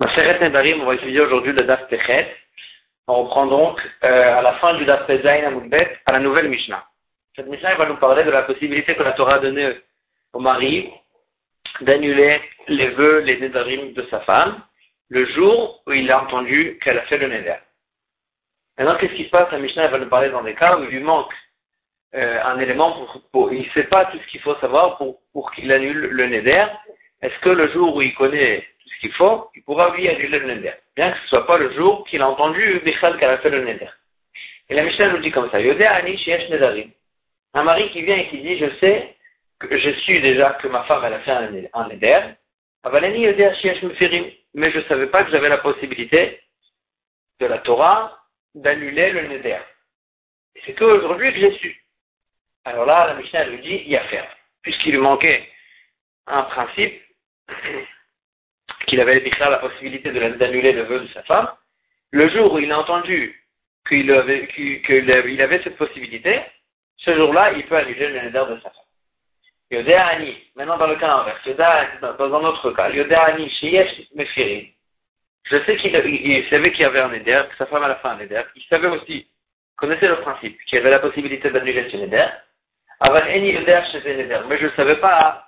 On va étudier aujourd'hui le Daf Techet. On reprend donc euh, à la fin du Daf Tezain Amoudbet à la nouvelle Mishnah. Cette Mishnah va nous parler de la possibilité que la Torah a donnée au mari d'annuler les vœux, les Nedarim de sa femme le jour où il a entendu qu'elle a fait le Neder. Maintenant, qu'est-ce qui se passe? La Mishnah va nous parler dans des cas où il lui manque euh, un élément pour, pour il ne sait pas tout ce qu'il faut savoir pour, pour qu'il annule le Neder. Est-ce que le jour où il connaît qu'il faut, il pourra lui annuler le Neder Bien que ce ne soit pas le jour qu'il a entendu Michal qu'elle a fait le Neder. Et la Mishnah nous dit comme ça. Un mari qui vient et qui dit, je sais que je suis déjà que ma femme elle a fait un, Neder. Avalani Mais je ne savais pas que j'avais la possibilité de la Torah d'annuler le Neder. C'est qu'aujourd'hui que j'ai su. Alors là, la Mishnah lui dit, il y a faire. Puisqu'il lui manquait un principe, qu'il avait la possibilité d'annuler le vœu de sa femme, le jour où il a entendu qu'il avait, qu'il avait cette possibilité, ce jour-là, il peut annuler le neder de sa femme. Yodéani, maintenant dans le cas inverse, dans un autre cas, Yodéani, Sheyesh Mefirin. Je sais qu'il savait qu'il y avait un neder, que sa femme a la fait un neder. Il savait aussi, connaissait le principe, qu'il y avait la possibilité d'annuler ce neder. Mais je ne savais pas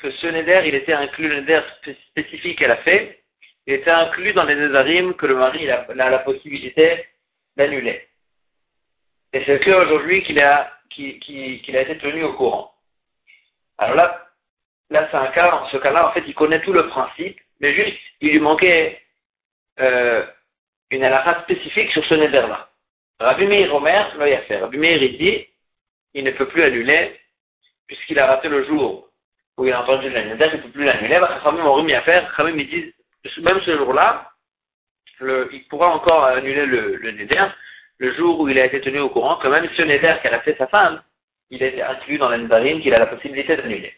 que ce neder, il était inclus, le neder spécifique qu'elle a fait, il était inclus dans les nédarim que le mari a, la possibilité d'annuler. Et c'est qu'aujourd'hui qu'il a, qu'il, a été tenu au courant. Alors là, là c'est un cas, en ce cas-là, en fait, il connaît tout le principe, mais juste, il lui manquait euh, une halakha spécifique sur ce neder-là. Rabbi Meir Omer, là, il a fait. Rabbi Meir, il dit, il ne peut plus annuler, puisqu'il a raté le jour où il a entendu le neder, il ne peut plus l'annuler. Khamim ont remis à faire. Khamim, ils disent, même ce jour-là, il pourra encore annuler le, le neder, le jour où il a été tenu au courant que même ce neder a fait sa femme, il été inclus dans la nedarim qu'il a la possibilité d'annuler.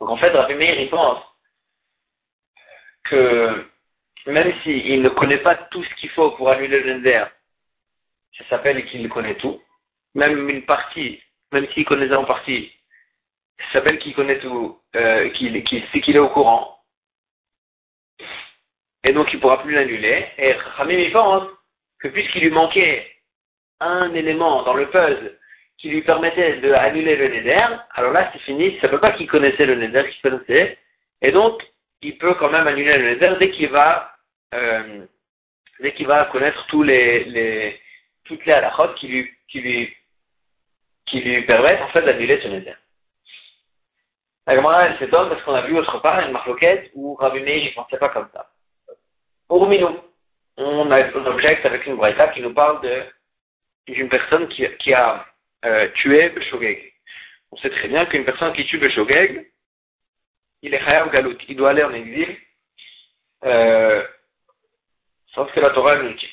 Donc en fait, Rabbi Meir, il pense que même s'il ne connaît pas tout ce qu'il faut pour annuler le neder, ça s'appelle qu'il connaît tout. Même une partie, même s'il connaît ça en partie, s'appelle qu'il connaît tout, euh, qu'il qu'il est au courant. Et donc il ne pourra plus l'annuler. Et Ramim il pense que puisqu'il lui manquait un élément dans le puzzle qui lui permettait d'annuler le neder, alors là c'est fini, ça ne peut pas qu'il connaissait le neder qu'il connaissait, et donc il peut quand même annuler le neder dès qu'il va euh, dès qu'il va connaître tous les, les toutes les halakhot qui lui, qui lui, qui lui permettent en fait d'annuler ce neder. La Gemara, elle s'étonne parce qu'on a vu autre part une marloquette où Rabbi Meir ne pensait pas comme ça. Nous, on, a, on objecte avec une braïta qui nous parle d'une personne qui, a euh, tué Beshogeg. On sait très bien qu'une personne qui tue Beshogeg, il est Khayam Galout, il doit aller en exil, euh, sauf que la Torah nous dit.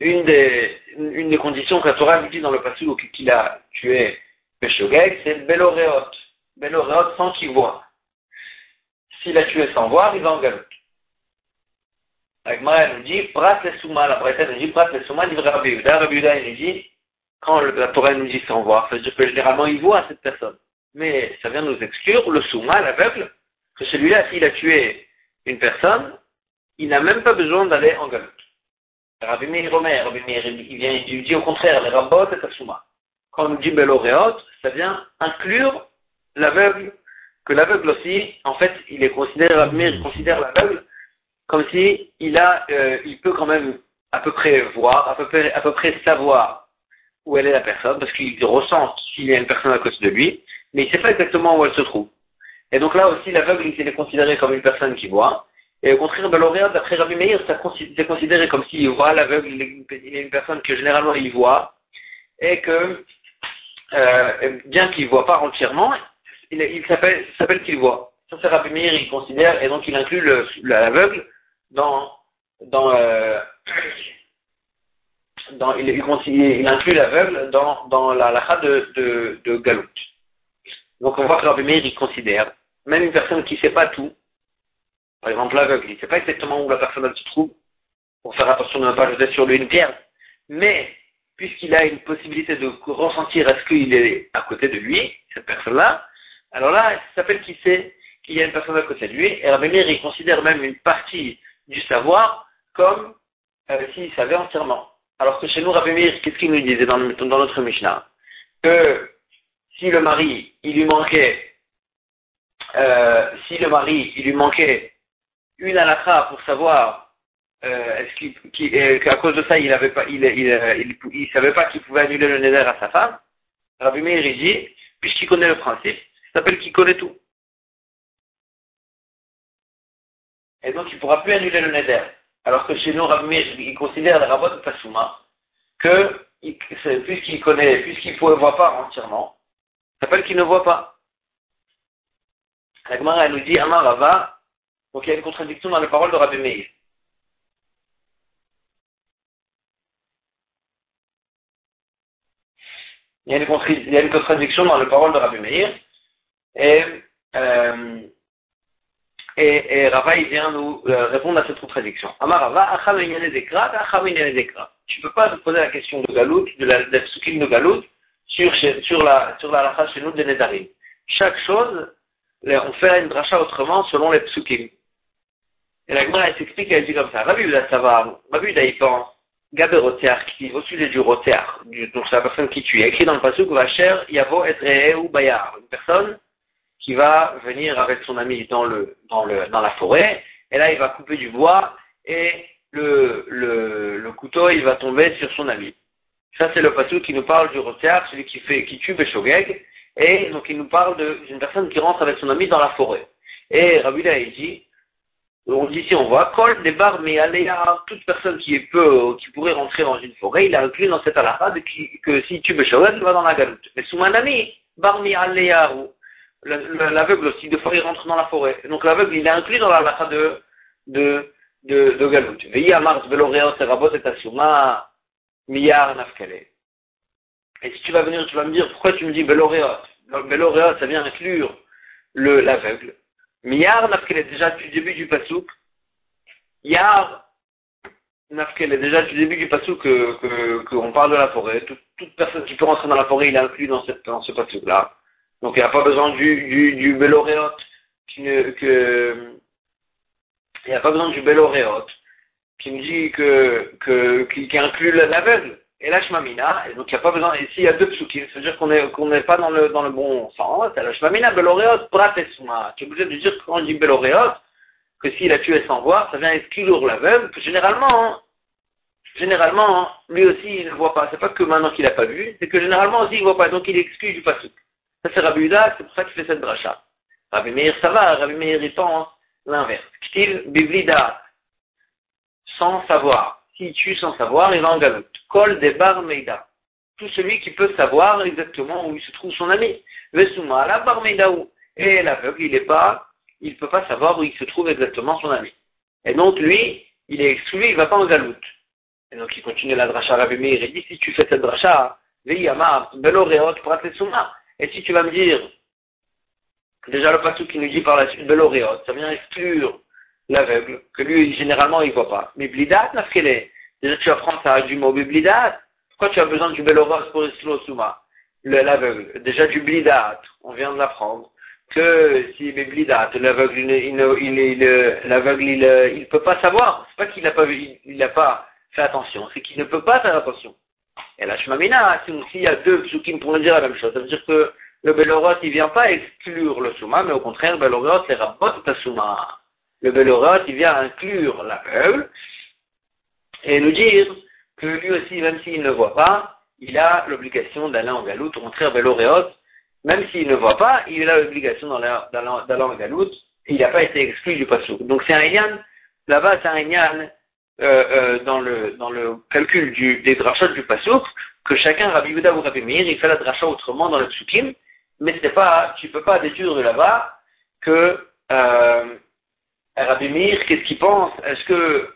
Une des, conditions que la Torah nous dit dans le passage qu'il a tué Beshogeg, c'est Beloreot. Beloreot sans qu'il voit. S'il a tué sans voir, il va en Galout. Agmara nous dit, Prat le Souma, la Bretagne nous dit, Prat le Souma, livre Rabbi Yuda. Rabbi Yuda, il nous dit, quand la Torah nous dit sans voir, ça veut dire généralement il voit cette personne. Mais ça vient nous exclure, le Souma, l'aveugle, que celui-là, s'il a tué une personne, il n'a même pas besoin d'aller en galoute. Rabbi Meir Omer, il vient, dit au contraire, les Rambot et Souma. Quand on dit Beloréot, ça vient inclure l'aveugle, que l'aveugle aussi, en fait, il est considéré, il considère l'aveugle comme si il a, euh, il peut quand même à peu près voir, à peu près, à peu près savoir où elle est la personne, parce qu'il ressent s'il y a une personne à côté de lui, mais il sait pas exactement où elle se trouve. Et donc là aussi, l'aveugle, il est considéré comme une personne qui voit. Et au contraire, de l'Orient, d'après Rabbi Meir, c'est considéré comme s'il voit l'aveugle, il est une personne que généralement il voit, et que, euh, bien qu'il ne voit pas entièrement, il, s'appelle qu'il voit. Ça, c'est Rabbi Meir, il considère, et donc il inclut l'aveugle dans, euh, il, inclut l'aveugle dans, dans la lacha de, de. Donc on voit que Rabbi Meir, il considère, même une personne qui ne sait pas tout, par exemple l'aveugle, il ne sait pas exactement où la personne se trouve, pour faire attention de ne pas jeter sur lui une pierre, mais puisqu'il a une possibilité de ressentir est-ce qu'il est à côté de lui, cette personne-là, alors là, ça s'appelle qu'il sait qu'il y a une personne à côté de lui, et Rabbi Meir, il considère même une partie du savoir comme euh, s'il savait entièrement. Alors que chez nous, Rabbi Meir, qu'est-ce qu'il nous disait dans, dans notre Mishnah? Que si le mari, il lui manquait, euh, si le mari, il lui manquait une halakha pour savoir euh, euh, qu'à cause de ça, il avait pas, il, savait pas qu'il pouvait annuler le neder à sa femme, Rabbi Meir, dit, puisqu'il connaît le principe, s'appelle qu'il connaît tout. Et donc, il ne pourra plus annuler le neder. Alors que chez nous, Meir, il considère la rabot de Tassouma que, puisqu'il connaît, puisqu'il ne voit pas entièrement, s'appelle qu'il ne voit pas. La Gemara, elle nous dit, Amar Rava, donc il y a une contradiction dans les paroles de Rabbi Meir. Il y, a une, contradiction dans les paroles de Rabbi Meir. Et, euh, et, et Rava, il vient nous euh, répondre à cette contradiction. Amar Rava, Tu ne peux pas te poser la question de Galout, de la de de Galout, sur, sur la, sur la chez nous de Nedarim. Chaque chose, on fait une dracha autrement selon les psukim. Et la Gemara, elle s'explique, elle dit comme ça. Rabbi Uda, ça va. Rabbi Uda, il pense. Gaber qui au sujet du rotear, donc c'est la personne qui tue. Écrit dans le passage Vacher, Yavo et ou Bayar. Une personne qui va venir avec son ami dans le, dans le, dans la forêt, et là, il va couper du bois, et le, le, couteau, il va tomber sur son ami. Ça, c'est le passage qui nous parle du rotear, celui qui fait, qui tue Beshogeg, et donc il nous parle d'une personne qui rentre avec son ami dans la forêt. Et Rabbi il dit, on dit ici, on voit, Kol bar mais toute personne qui peut, qui pourrait rentrer dans une forêt, il a inclus dans cette halakha que si tu veux il va dans la galoute. Mais sous ami, bar mi l'aveugle aussi, de fois il rentre dans la forêt. Donc l'aveugle, il est inclus dans la halakha de, de, de, de rabot et si tu vas venir, tu vas me dire, pourquoi tu me dis veloreot? Veloreot, ça vient inclure l'aveugle. Miyar nafkele, déjà du début du pasouk. Yar nafkele, déjà du début du pasouk que, que, qu'on parle de la forêt. Toute, personne qui peut rentrer dans la forêt, il est inclus dans ce pasouk-là. Donc il n'y a pas besoin du, du, qui ne, que, il n'y a pas besoin du qui me dit que, que, inclut l'aveugle et la shmamina, et donc il n'y a pas besoin, ici il y a deux psukim, c'est-à-dire qu'on n'est qu'on n'est pas dans le, dans le bon sens, c'est la shmamina beloreot pratesuma. Tu es obligé de dire quand on dit beloreot, que s'il a tué sans voir, ça vient exclure l'aveugle, que généralement, généralement, lui aussi il ne voit pas. C'est pas que maintenant qu'il n'a pas vu, c'est que généralement aussi il ne voit pas, donc il exclut du pasuk. Ça c'est Rabbi Uda, c'est pour ça qu'il fait cette bracha. Rabbi Meir ça va, Rabbi Meir il pense l'inverse. Ktil biblida, sans savoir s'il tue sans savoir, il va en galoute. Kol de bar meida. Tout celui qui peut savoir exactement où il se trouve son ami. Vesuma la bar où? Et l'aveugle, il est pas, il peut pas savoir où il se trouve exactement son ami. Et donc lui, il est exclu, il va pas en galoute. Et donc il continue la dracha Rabbi Meir, il dit si tu fais cette dracha, veillama, beloreot, pratesuma. Et si tu vas me dire, déjà le passou qui nous dit par la suite beloreot, ça vient exclure l'aveugle, que lui, généralement, il voit pas. Mais blidat, est Déjà, tu apprends ça du mot blidat. Pourquoi tu as besoin du beloros pour Souma L'aveugle. Déjà, du blidat, on vient de l'apprendre. Que si blidat, l'aveugle, il, il, il, l'aveugle, il, il peut pas savoir. C'est pas qu'il n'a pas il n'a pas fait attention. C'est qu'il ne peut pas faire attention. Et la shmamina, s'il y a deux psukim pour dire la même chose, ça veut dire que le beloros, il vient pas exclure le souma, mais au contraire, beloros, c'est rabot ta souma le Belorot, il vient inclure l'aveugle et nous dire que lui aussi, même s'il ne voit pas, il a l'obligation d'aller en galoute. Au contraire, Beloréot, même s'il ne voit pas, il a l'obligation d'aller en galoute il n'a pas été exclu du passou. Donc c'est un yann, là-bas c'est un yann euh, euh, dans, le, dans le calcul des drachot du passouk, que chacun, Rabbi Yehuda ou Rabbi Meir, il fait la dracha autrement dans le psukim, mais c'est pas, tu peux pas déduire de là-bas que euh, Rabbi Meir, qu'est-ce qu'il pense? Est-ce que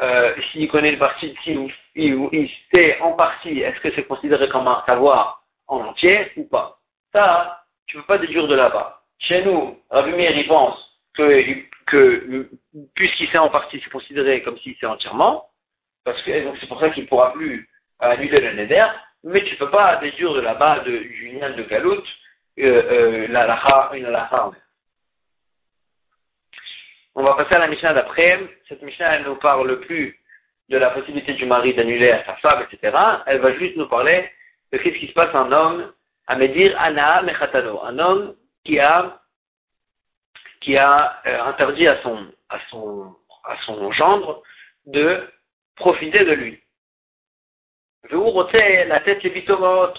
euh, s'il connaît le parti, s'il il, sait en partie, est-ce que c'est considéré comme un savoir en entier ou pas? Ça, tu peux pas déduire de là-bas. Chez nous, Rabbi Meir, il pense que, que puisqu'il sait en partie, c'est considéré comme s'il sait entièrement, parce que donc c'est pour ça qu'il ne pourra plus annuler le neder, mais tu ne peux pas déduire de là-bas du lien de Galout euh, euh, une On va passer à la Mishnah d'après. Cette Mishnah, elle ne nous parle plus de la possibilité du mari d'annuler à sa femme, etc. Elle va juste nous parler de ce qui se passe un homme à dire Ana Mechatano, un homme qui a, qui a euh, interdit à son, à, son, à son gendre de profiter de lui. la tête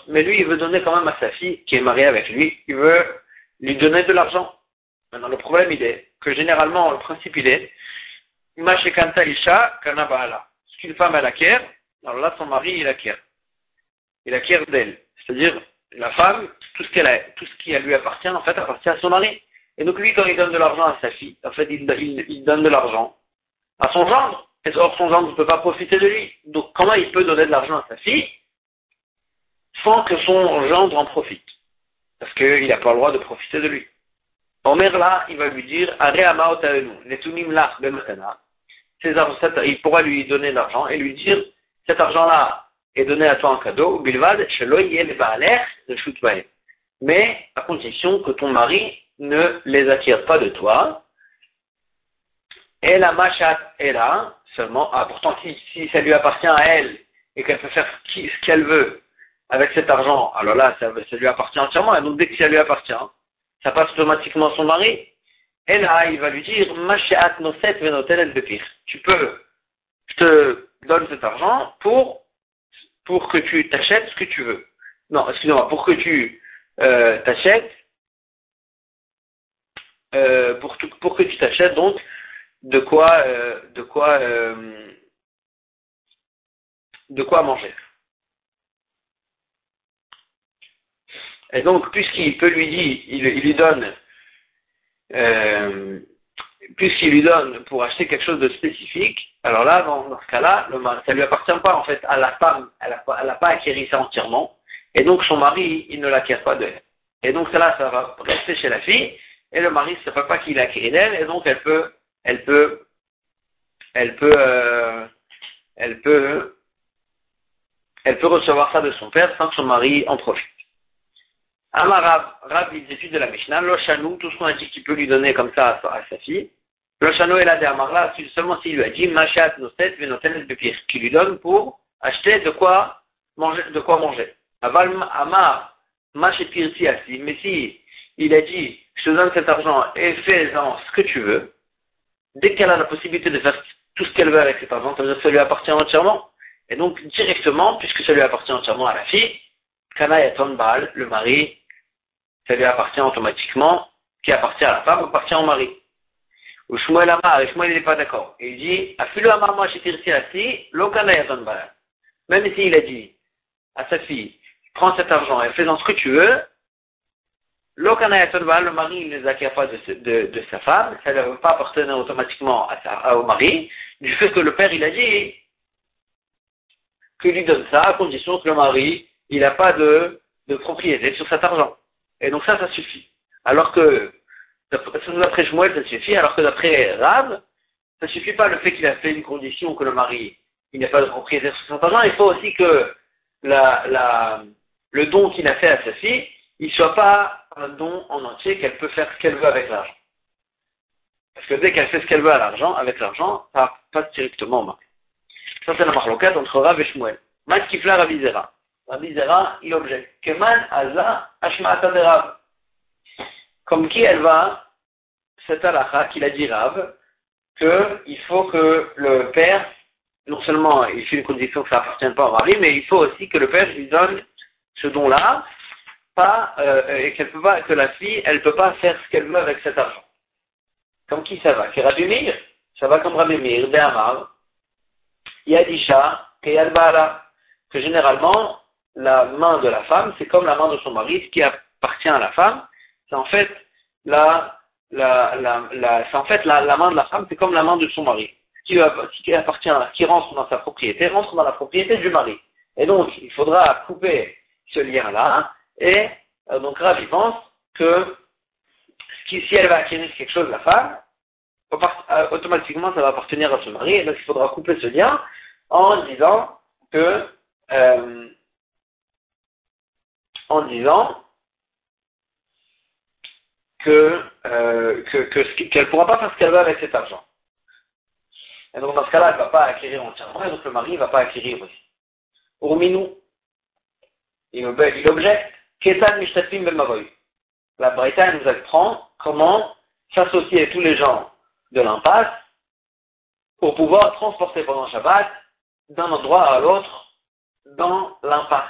mais lui il veut donner quand même à sa fille qui est mariée avec lui, il veut lui donner de l'argent. Maintenant le problème il est que généralement le principe il est. Ce qu'une femme elle acquiert, alors là son mari il acquiert. Il acquiert d'elle. C'est-à-dire la femme, tout ce qu'elle a, tout ce qui lui appartient, en fait, appartient à son mari. Et donc lui, quand il donne de l'argent à sa fille, en fait, il, il, donne de l'argent à son gendre. Et or, son gendre ne peut pas profiter de lui. Donc, comment il peut donner de l'argent à sa fille sans que son gendre en profite? Parce qu'il n'a pas le droit de profiter de lui. Omer là, il va lui dire, Il pourra lui donner de l'argent et lui dire, cet argent-là, est donné à toi en cadeau, bilvad, de Mais à condition que ton mari ne les attire pas de toi. Et la machat est là, seulement, ah, pourtant si, si ça lui appartient à elle et qu'elle peut faire ce qu'elle veut avec cet argent, alors là, ça, ça, lui appartient entièrement. Et donc dès que ça lui appartient, ça passe automatiquement à son mari. Et là, il va lui dire, machat noset venotel de pire. Tu peux, je te donne cet argent pour pour que tu t'achètes ce que tu veux. Non, excuse-moi, pour que tu euh, t'achètes, euh, pour, que tu t'achètes donc de quoi, euh, de quoi, euh, de quoi manger. Et donc, puisqu'il peut lui dire, il, lui donne, puisqu'il lui donne pour acheter quelque chose de spécifique, alors là, dans, ce cas-là, ça lui appartient pas en fait à la femme, elle n'a pas acquéri ça entièrement, et donc son mari, il ne l'acquiert pas d'elle. Et donc cela, ça va rester chez la fille, et le mari ne sait pas qu'il a acquis d'elle, et donc elle peut, elle peut, elle peut, euh, elle peut, elle peut recevoir ça de son père sans que son mari en profite. Amarav, Rav, il études de la Mishnah, Lochanou, tout ce qu'on a dit qu'il peut lui donner comme ça à, sa fille. Lochanou est là de Amarla, seulement s'il lui a dit, Machat Nostet Venotel Bepir, qui lui donne pour acheter de quoi manger. De quoi manger. Amar, Pirti Asi, mais si il a dit, je te donne cet argent et fais-en ce que tu veux, dès qu'elle a la possibilité de faire tout ce qu'elle veut avec cet argent, ça lui appartient entièrement. Et donc, directement, puisque ça lui appartient entièrement à la fille, Kana Yaton Baal, le mari, ça lui appartient automatiquement, qui appartient à la femme, appartient au mari. Ou Shmuel et n'est pas d'accord. Il dit, Amar lokana yaton Même s'il a dit à sa fille, prends cet argent et fais-en ce que tu veux, le mari ne les acquiert pas de, sa femme, ça ne va pas appartenir automatiquement au mari, du fait que le père il a dit qu'il lui donne ça à condition que le mari, il n'a pas de, propriété sur cet argent. Et donc ça, ça suffit. Alors que, d'après Shmuel, ça suffit, alors que d'après Rav, ça suffit pas le fait qu'il a fait une condition que le mari, il n'a pas de propriété sur son argent, il faut aussi que la, la, le don qu'il a fait à sa fille, il soit pas un don en entier qu'elle peut faire ce qu'elle veut avec l'argent. Parce que dès qu'elle fait ce qu'elle veut à l'argent, avec l'argent, ça passe directement au mari. Ça, c'est la marloquette entre Rav et Shmuel. Matkifla Ravizera. Rabbi Zera, il objecte. Keman Aza Ashma'ata. Comme qui elle va, cette halakha qu'il a dit Rav, qu'il faut que le père, non seulement il fait une condition que ça appartient pas au mari, mais il faut aussi que le père lui donne ce don-là, pas, euh, et qu'elle peut pas, que la fille, elle peut pas faire ce qu'elle veut avec cet argent. Comme qui ça va? Rabbi? Ça va comme Rabbi Mir, Amar, Yadisha, Yalbala. Que généralement, la main de la femme, c'est comme la main de son mari, ce qui appartient à la femme, c'est en fait la, la, la, c'est en fait la, main de la femme, c'est comme la main de son mari. Ce qui, qui appartient, qui rentre dans sa propriété, rentre dans la propriété du mari. Et donc, il faudra couper ce lien-là, et euh, donc Ravi pense que si elle va acquérir quelque chose, la femme, euh, automatiquement ça va appartenir à son mari, et donc il faudra couper ce lien en disant que euh, en disant que qu'elle ne pourra pas faire ce qu'elle veut avec cet argent. Et donc dans ce cas-là, elle ne va pas acquérir entièrement, et donc le mari ne va pas acquérir aussi. Urminou, il objecte, Ketan Mishtatim Ben La Braïta nous apprend comment s'associer tous les gens de l'impasse pour pouvoir transporter pendant Shabbat d'un endroit à l'autre dans l'impasse.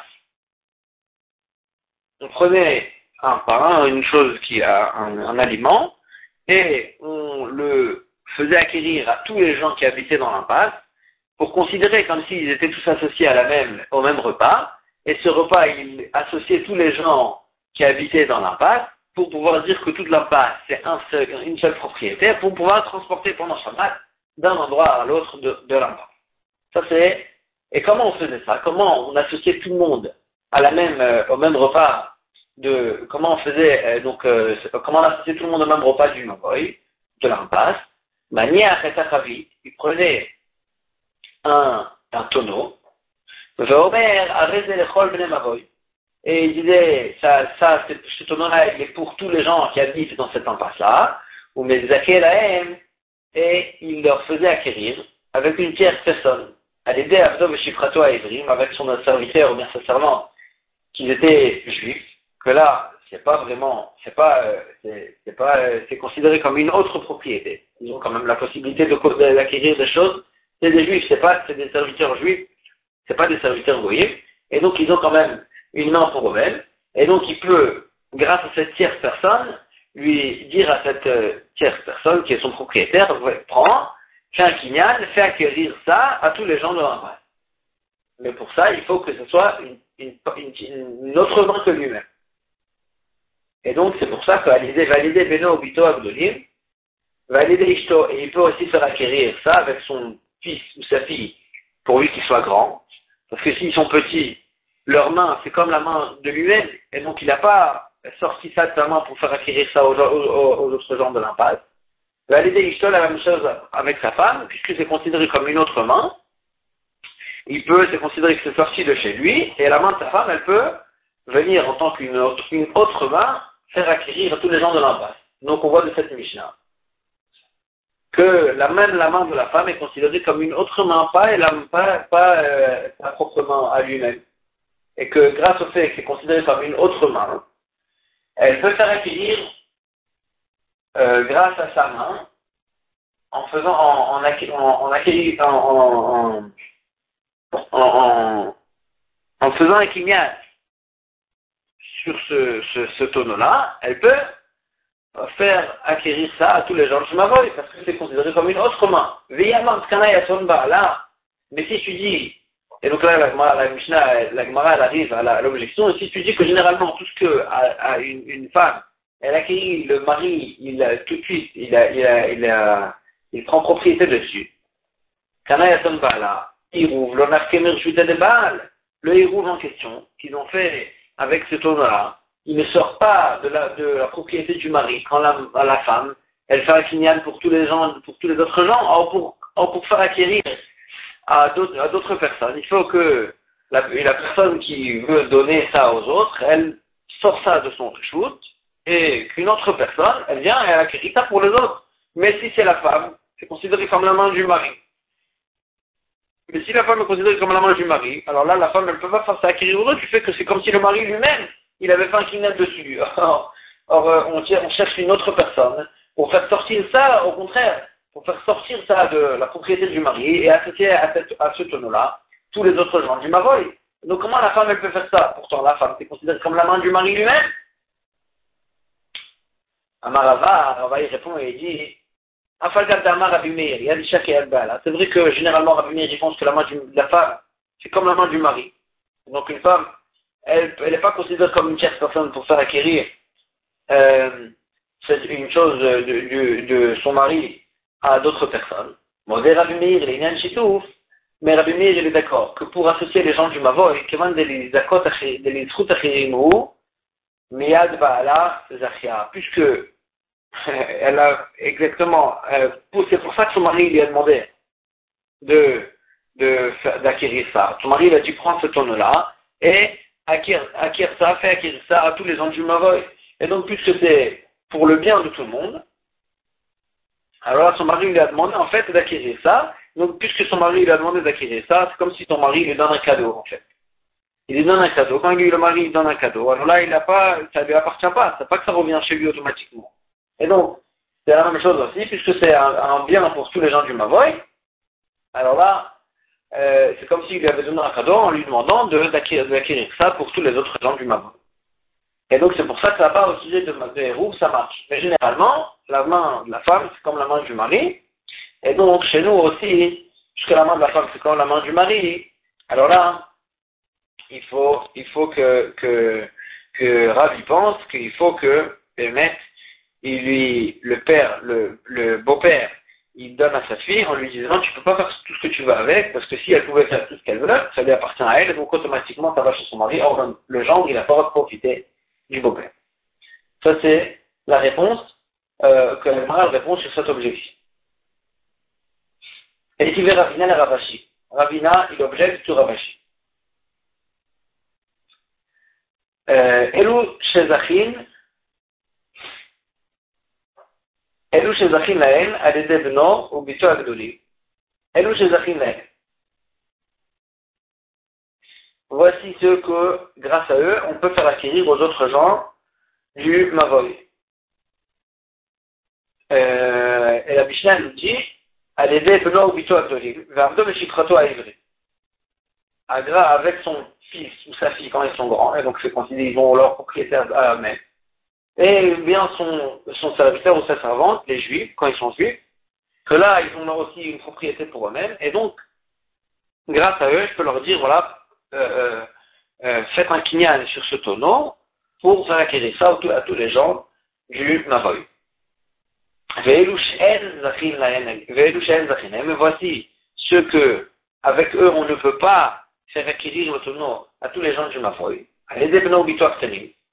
On prenait un par un une chose qui a un, aliment et on le faisait acquérir à tous les gens qui habitaient dans l'impasse pour considérer comme s'ils étaient tous associés à la même, au même repas. Et ce repas, il associait tous les gens qui habitaient dans l'impasse pour pouvoir dire que toute l'impasse, c'est un une seule propriété, pour pouvoir transporter pendant Shabbat d'un endroit à l'autre de, de l'impasse. Ça c'est, et comment on faisait ça? Comment on associait tout le monde à la même, euh, au même repas de comment on faisait euh, donc euh, comment on associait tout le monde au même repas du Maboy, de l'impasse? Manière il prenait un, un tonneau, et il disait, ça, ça, ce tonneau-là, il est pour tous les gens qui habitent dans cette impasse-là, ou mes et il leur faisait acquérir avec une tierce personne, à l'aider à Shifrato à Evrim, avec son serviteur ou bien sa servante, qu'ils étaient juifs, que là, c'est pas vraiment, c'est pas, euh, c'est pas, euh, c'est considéré comme une autre propriété. Ils ont quand même la possibilité d'acquérir des choses. C'est des juifs, c'est pas, c'est des serviteurs juifs, c'est pas des serviteurs goyim. Et donc, ils ont quand même une main pour eux-mêmes. Et donc, il peut, grâce à cette tierce personne, lui dire à cette euh, tierce personne, qui est son propriétaire, prends, fais un kinyan, fais acquérir ça à tous les gens de l'endroit. Mais pour ça, il faut que ce soit une, autre main que lui-même. Et donc, c'est pour ça que valider, valider Beno Obito Abdolim, valider Ishto, et il peut aussi faire acquérir ça avec son fils ou sa fille, pour lui qu'il soit grand. Parce que s'ils sont petits, leur main, c'est comme la main de lui-même, et donc il n'a pas sorti ça de sa main pour faire acquérir ça aux, autres gens de l'impasse. Ishto, la même chose avec sa femme, puisque c'est considéré comme une autre main. Il peut, c'est considéré que c'est sorti de chez lui, et la main de sa femme, elle peut venir en tant qu'une autre, main faire acquérir tous les gens de l'impasse. Donc on voit de cette Mishnah que la la main de la femme est considérée comme une autre main, pas, la, pas, pas euh, sa propre main à lui-même. Et que grâce au fait qu'elle est considérée comme une autre main, elle peut faire acquérir euh, grâce à sa main en faisant en, en, en, en, en, en faisant un sur ce, ce, ce tonneau-là, elle peut faire acquérir ça à tous les gens de Shemavoy, parce que c'est considéré comme une autre main. là. Mais si tu dis, et donc là, la, la Mishnah, la Gemara, elle arrive à l'objection, et si tu dis que généralement, tout ce que à, une, femme, elle acquérit le mari, il tout de suite, il, a, il, a, il, a, il prend propriété dessus. Là, il rouvre, le hérouve en question, qu'ils ont fait avec ce tonneau-là, il ne sort pas de la, propriété du mari quand la, femme, elle fait un kinyan pour tous les gens, pour tous les autres gens, ou pour, pour faire acquérir à d'autres personnes. Il faut que la, personne qui veut donner ça aux autres, elle sort ça de son shoot, et qu'une autre personne, elle vient et elle acquérit ça pour les autres. Mais si c'est la femme, c'est considéré comme la main du mari. Mais si la femme est considérée comme la main du mari, alors là, la femme, elle ne peut pas faire ça acquérir heureux du fait que c'est comme si le mari lui-même, il avait fait un kidnap dessus. Or, euh, on, cherche une autre personne pour faire sortir ça, au contraire, pour faire sortir ça de la propriété du mari et associer à, ce tonneau-là tous les autres gens du Mavoy. Donc comment la femme, elle peut faire ça? Pourtant, la femme, c'est considéré comme la main du mari lui-même. Amarava, Rava, il répond et il dit, c'est vrai que généralement Rabbi Meir pense que la main de la femme, c'est comme la main du mari. Donc une femme, elle n'est pas considérée comme une tierce personne pour faire acquérir euh, une chose de, son mari à d'autres personnes. Rabbi Meir, il est mais Rabbi Meir, il est d'accord que pour associer les gens du Mavoy, puisque elle a exactement, euh, c'est pour ça que son mari lui a demandé de, d'acquérir ça. Son mari il a dit prends ce tonneau-là et acquiert, ça, fait acquérir ça à tous les gens du Mavoy. Et donc puisque c'est pour le bien de tout le monde, alors son mari lui a demandé en fait d'acquérir ça. Donc puisque son mari lui a demandé d'acquérir ça, c'est comme si ton mari lui donne un cadeau en fait. Il lui donne un cadeau. Quand le mari lui donne un cadeau, alors là il n'a pas, ça lui appartient pas. C'est pas que ça revient chez lui automatiquement. Et donc c'est la même chose aussi, puisque c'est un, bien pour tous les gens du Mavoy. Alors là, euh, c'est comme s'il lui avait donné un cadeau en lui demandant d'acquérir ça pour tous les autres gens du Mavoy. Et donc c'est pour ça que ça part au sujet de Hérouf, ça marche. Mais généralement, la main de la femme, c'est comme la main du mari. Et donc chez nous aussi, puisque la main de la femme, c'est comme la main du mari, alors là, il faut, il faut que, que, que Ravi pense qu'il faut que Bémet, il lui, le père, le, le beau-père, il donne à sa fille en lui disant tu peux pas faire tout ce que tu veux avec parce que si elle pouvait faire tout ce qu'elle veut, ça lui appartient à elle donc automatiquement ça va chez son mari. Or le genre il a pas profiter du beau-père. Ça, c'est la réponse euh, que la répond sur cet objectif. Et il verra Ravina et Ravashi. Ravina, il objecte sur Ravashi. Euh, Elou Shezachin, Elou Shezachin lahen, Adede Beno, ou Bito Agdoli. Elou Shezachin lahen. voici ceux que, grâce à eux, on peut faire acquérir aux autres gens du Mavoy. Euh, et la Mishnah nous dit, à l'aider Beno Ubito Agdolim, Vardo Meshikrato à Ivry. Agra avec son fils ou sa fille quand ils sont grands, et donc c'est considéré, ils ont leur propriétaire à eux-mêmes. Et bien son, son serviteur ou sa servante, les juifs, quand ils sont juifs, que là, ils ont aussi une propriété pour eux-mêmes, et donc, grâce à eux, je peux leur dire, voilà, euh, euh, euh, faites un kinyan sur ce tonneau pour faire acquérir ça à tous les gens du Mavoy. Mais voici ce que, avec eux, on ne peut pas faire acquérir le tonneau à tous les gens du Mavoy.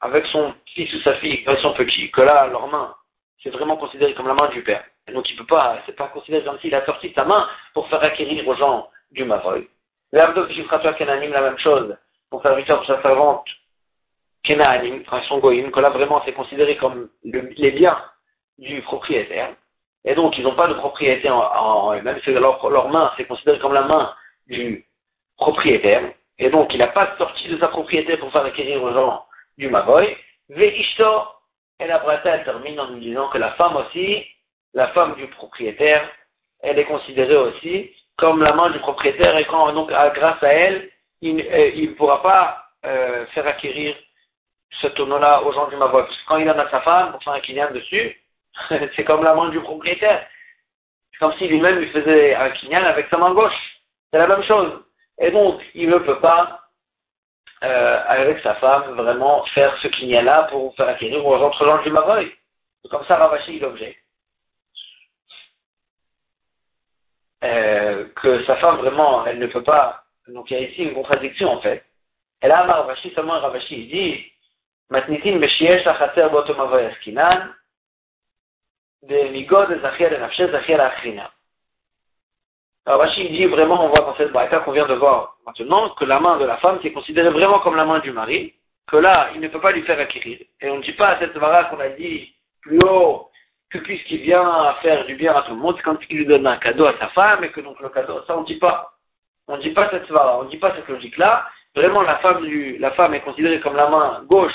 Avec son fils ou sa fille, quand ils sont petits, que là, leur main, c'est vraiment considéré comme la main du père. Et donc il peut pas, c'est pas considéré comme s'il a sorti sa main pour faire acquérir aux gens du Mavoy. L'Abdo Kishifratua Kenanim, la même chose, pour faire victoire pour sa servante Kenanim, sont goïm, que là vraiment c'est considéré comme les biens du propriétaire. Et donc ils n'ont pas de propriété en, eux-mêmes, leur, leur main, c'est considéré comme la main du propriétaire. Et donc il n'a pas sorti de sa propriété pour faire acquérir aux gens du Mavoy. Veishto, et la brata elle termine en nous disant que la femme aussi, la femme du propriétaire, elle est considérée aussi comme la main du propriétaire et quand donc grâce à elle, il ne euh, pourra pas euh, faire acquérir ce tonneau-là aux gens du que quand il en a sa femme pour faire un kinyan dessus, c'est comme la main du propriétaire. C'est comme si lui-même il faisait un kinyan avec sa main gauche. C'est la même chose. Et donc, il ne peut pas, euh, avec sa femme, vraiment faire ce kinyan-là pour faire acquérir aux autres gens du Mavoy. Comme ça Ravachi il objecte. Euh, que sa femme vraiment, elle ne peut pas. Donc il y a ici une contradiction en fait. Et là, Ravashi, seulement Ravashi, il dit, Matnitin Meshiesh Askinan, de Migod Nafshe. Ravashi dit vraiment, on voit dans cette braïta qu'on vient de voir maintenant, que la main de la femme, c'est considéré vraiment comme la main du mari, que là, il ne peut pas lui faire acquérir. Et on ne dit pas à cette vara qu'on a dit plus haut, que puisqu'il vient faire du bien à tout le monde, c'est quand il lui donne un cadeau à sa femme et que donc le cadeau, ça on ne dit pas. On ne dit pas cette on ne dit pas cette logique-là. Vraiment, la femme, du, la femme est considérée comme la main gauche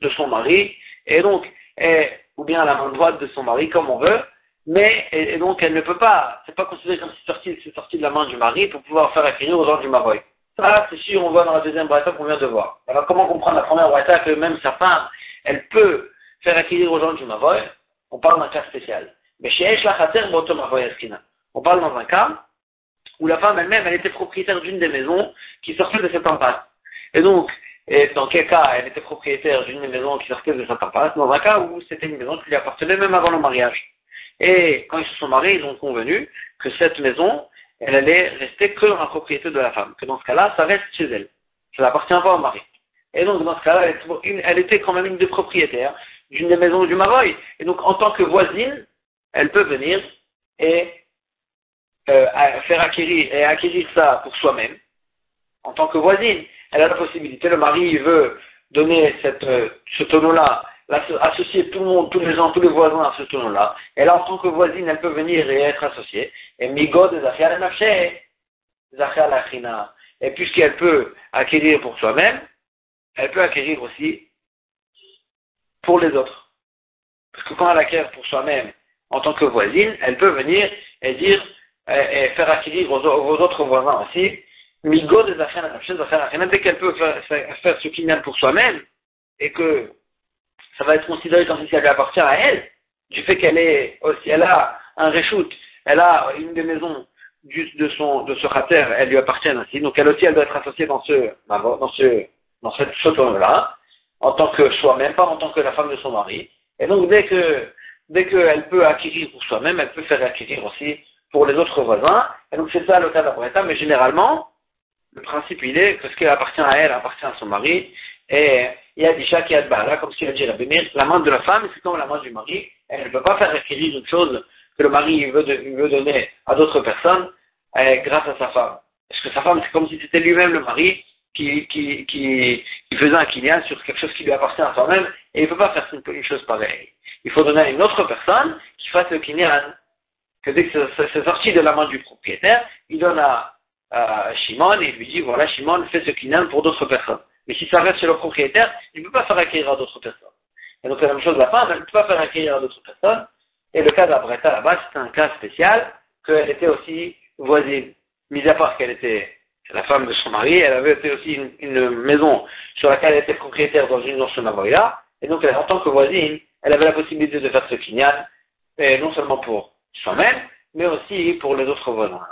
de son mari et donc, est, ou bien la main droite de son mari, comme on veut, mais, et, donc elle ne peut pas, c'est pas considéré comme si c'est sorti, sorti de la main du mari pour pouvoir faire acquérir aux gens du Maroc. Ça, c'est sûr, on voit dans la deuxième braïta qu'on vient de voir. Alors, comment comprendre la première braïta que même sa femme, elle peut faire acquérir aux gens du Maroc on parle d'un cas spécial. Mais chez Esh on parle dans un cas où la femme elle-même, elle était propriétaire d'une des maisons qui sortait de cette impasse. Et donc, dans quel cas elle était propriétaire d'une des maisons qui sortait de cette impasse? Dans un cas où c'était une maison qui lui appartenait même avant le mariage. Et quand ils se sont mariés, ils ont convenu que cette maison, elle allait rester que dans la propriété de la femme. Que dans ce cas-là, ça reste chez elle. Ça n'appartient pas au mari. Et donc, dans ce cas-là, elle, était quand même une des propriétaires d'une des maisons du Maroc. Et donc, en tant que voisine, elle peut venir et euh, faire acquérir et acquérir ça pour soi-même. En tant que voisine, elle a la possibilité. Le mari veut donner cette, euh, ce tonneau-là associer tout le monde, tous les gens, tous les voisins à ce tournoi-là. Et là, en tant que voisine, elle peut venir et être associée. Et Migo de Zachia Zachia Et puisqu'elle peut acquérir pour soi-même, elle peut acquérir aussi pour les autres. Parce que quand elle acquiert pour soi-même en tant que voisine, elle peut venir et dire, et faire acquérir aux, autres voisins aussi, Migo de Zachia dès qu'elle peut faire, faire ce qu'il pour soi-même, et que ça va être considéré comme si ça lui appartient à elle, du fait qu'elle est aussi, elle a un reshoot, elle a une des maisons de son, de ce crater, elle lui appartient ainsi, donc elle aussi, elle doit être associée dans ce, dans ce, dans cette là en tant que soi-même, pas en tant que la femme de son mari. Et donc, dès que, dès qu'elle peut acquérir pour soi-même, elle peut faire acquérir aussi pour les autres voisins. Et donc, c'est ça le cas d'Abraham, mais généralement, le principe, il est que ce qui appartient à elle appartient à son mari, et il y a déjà qui a de là, comme ce qu'il a dit la main de la femme, c'est comme la main du mari. Elle ne peut pas faire acquérir une chose que le mari veut, donner à d'autres personnes euh, grâce à sa femme. Parce que sa femme, c'est comme si c'était lui-même le mari qui, faisait un kinyan sur quelque chose qui lui appartient à soi-même, et il ne peut pas faire une, chose pareille. Il faut donner à une autre personne qui fasse le kinyan, que dès que c'est sorti de la main du propriétaire, il donne à, Shimon et lui dit, voilà, Shimon fait ce kinyan pour d'autres personnes. Mais si ça reste chez le propriétaire, il ne peut pas faire acquérir à d'autres personnes. Et donc, la même chose, la femme, elle ne peut pas faire acquérir à d'autres personnes. Et le cas d'Abreta là-bas, c'est un cas spécial, qu'elle était aussi voisine. Mis à part qu'elle était la femme de son mari, elle avait aussi une, maison sur laquelle elle était propriétaire dans une ancienne Navoya. Et donc, en tant que voisine, elle avait la possibilité de faire ce kinyan, et non seulement pour soi-même, mais aussi pour les autres voisins.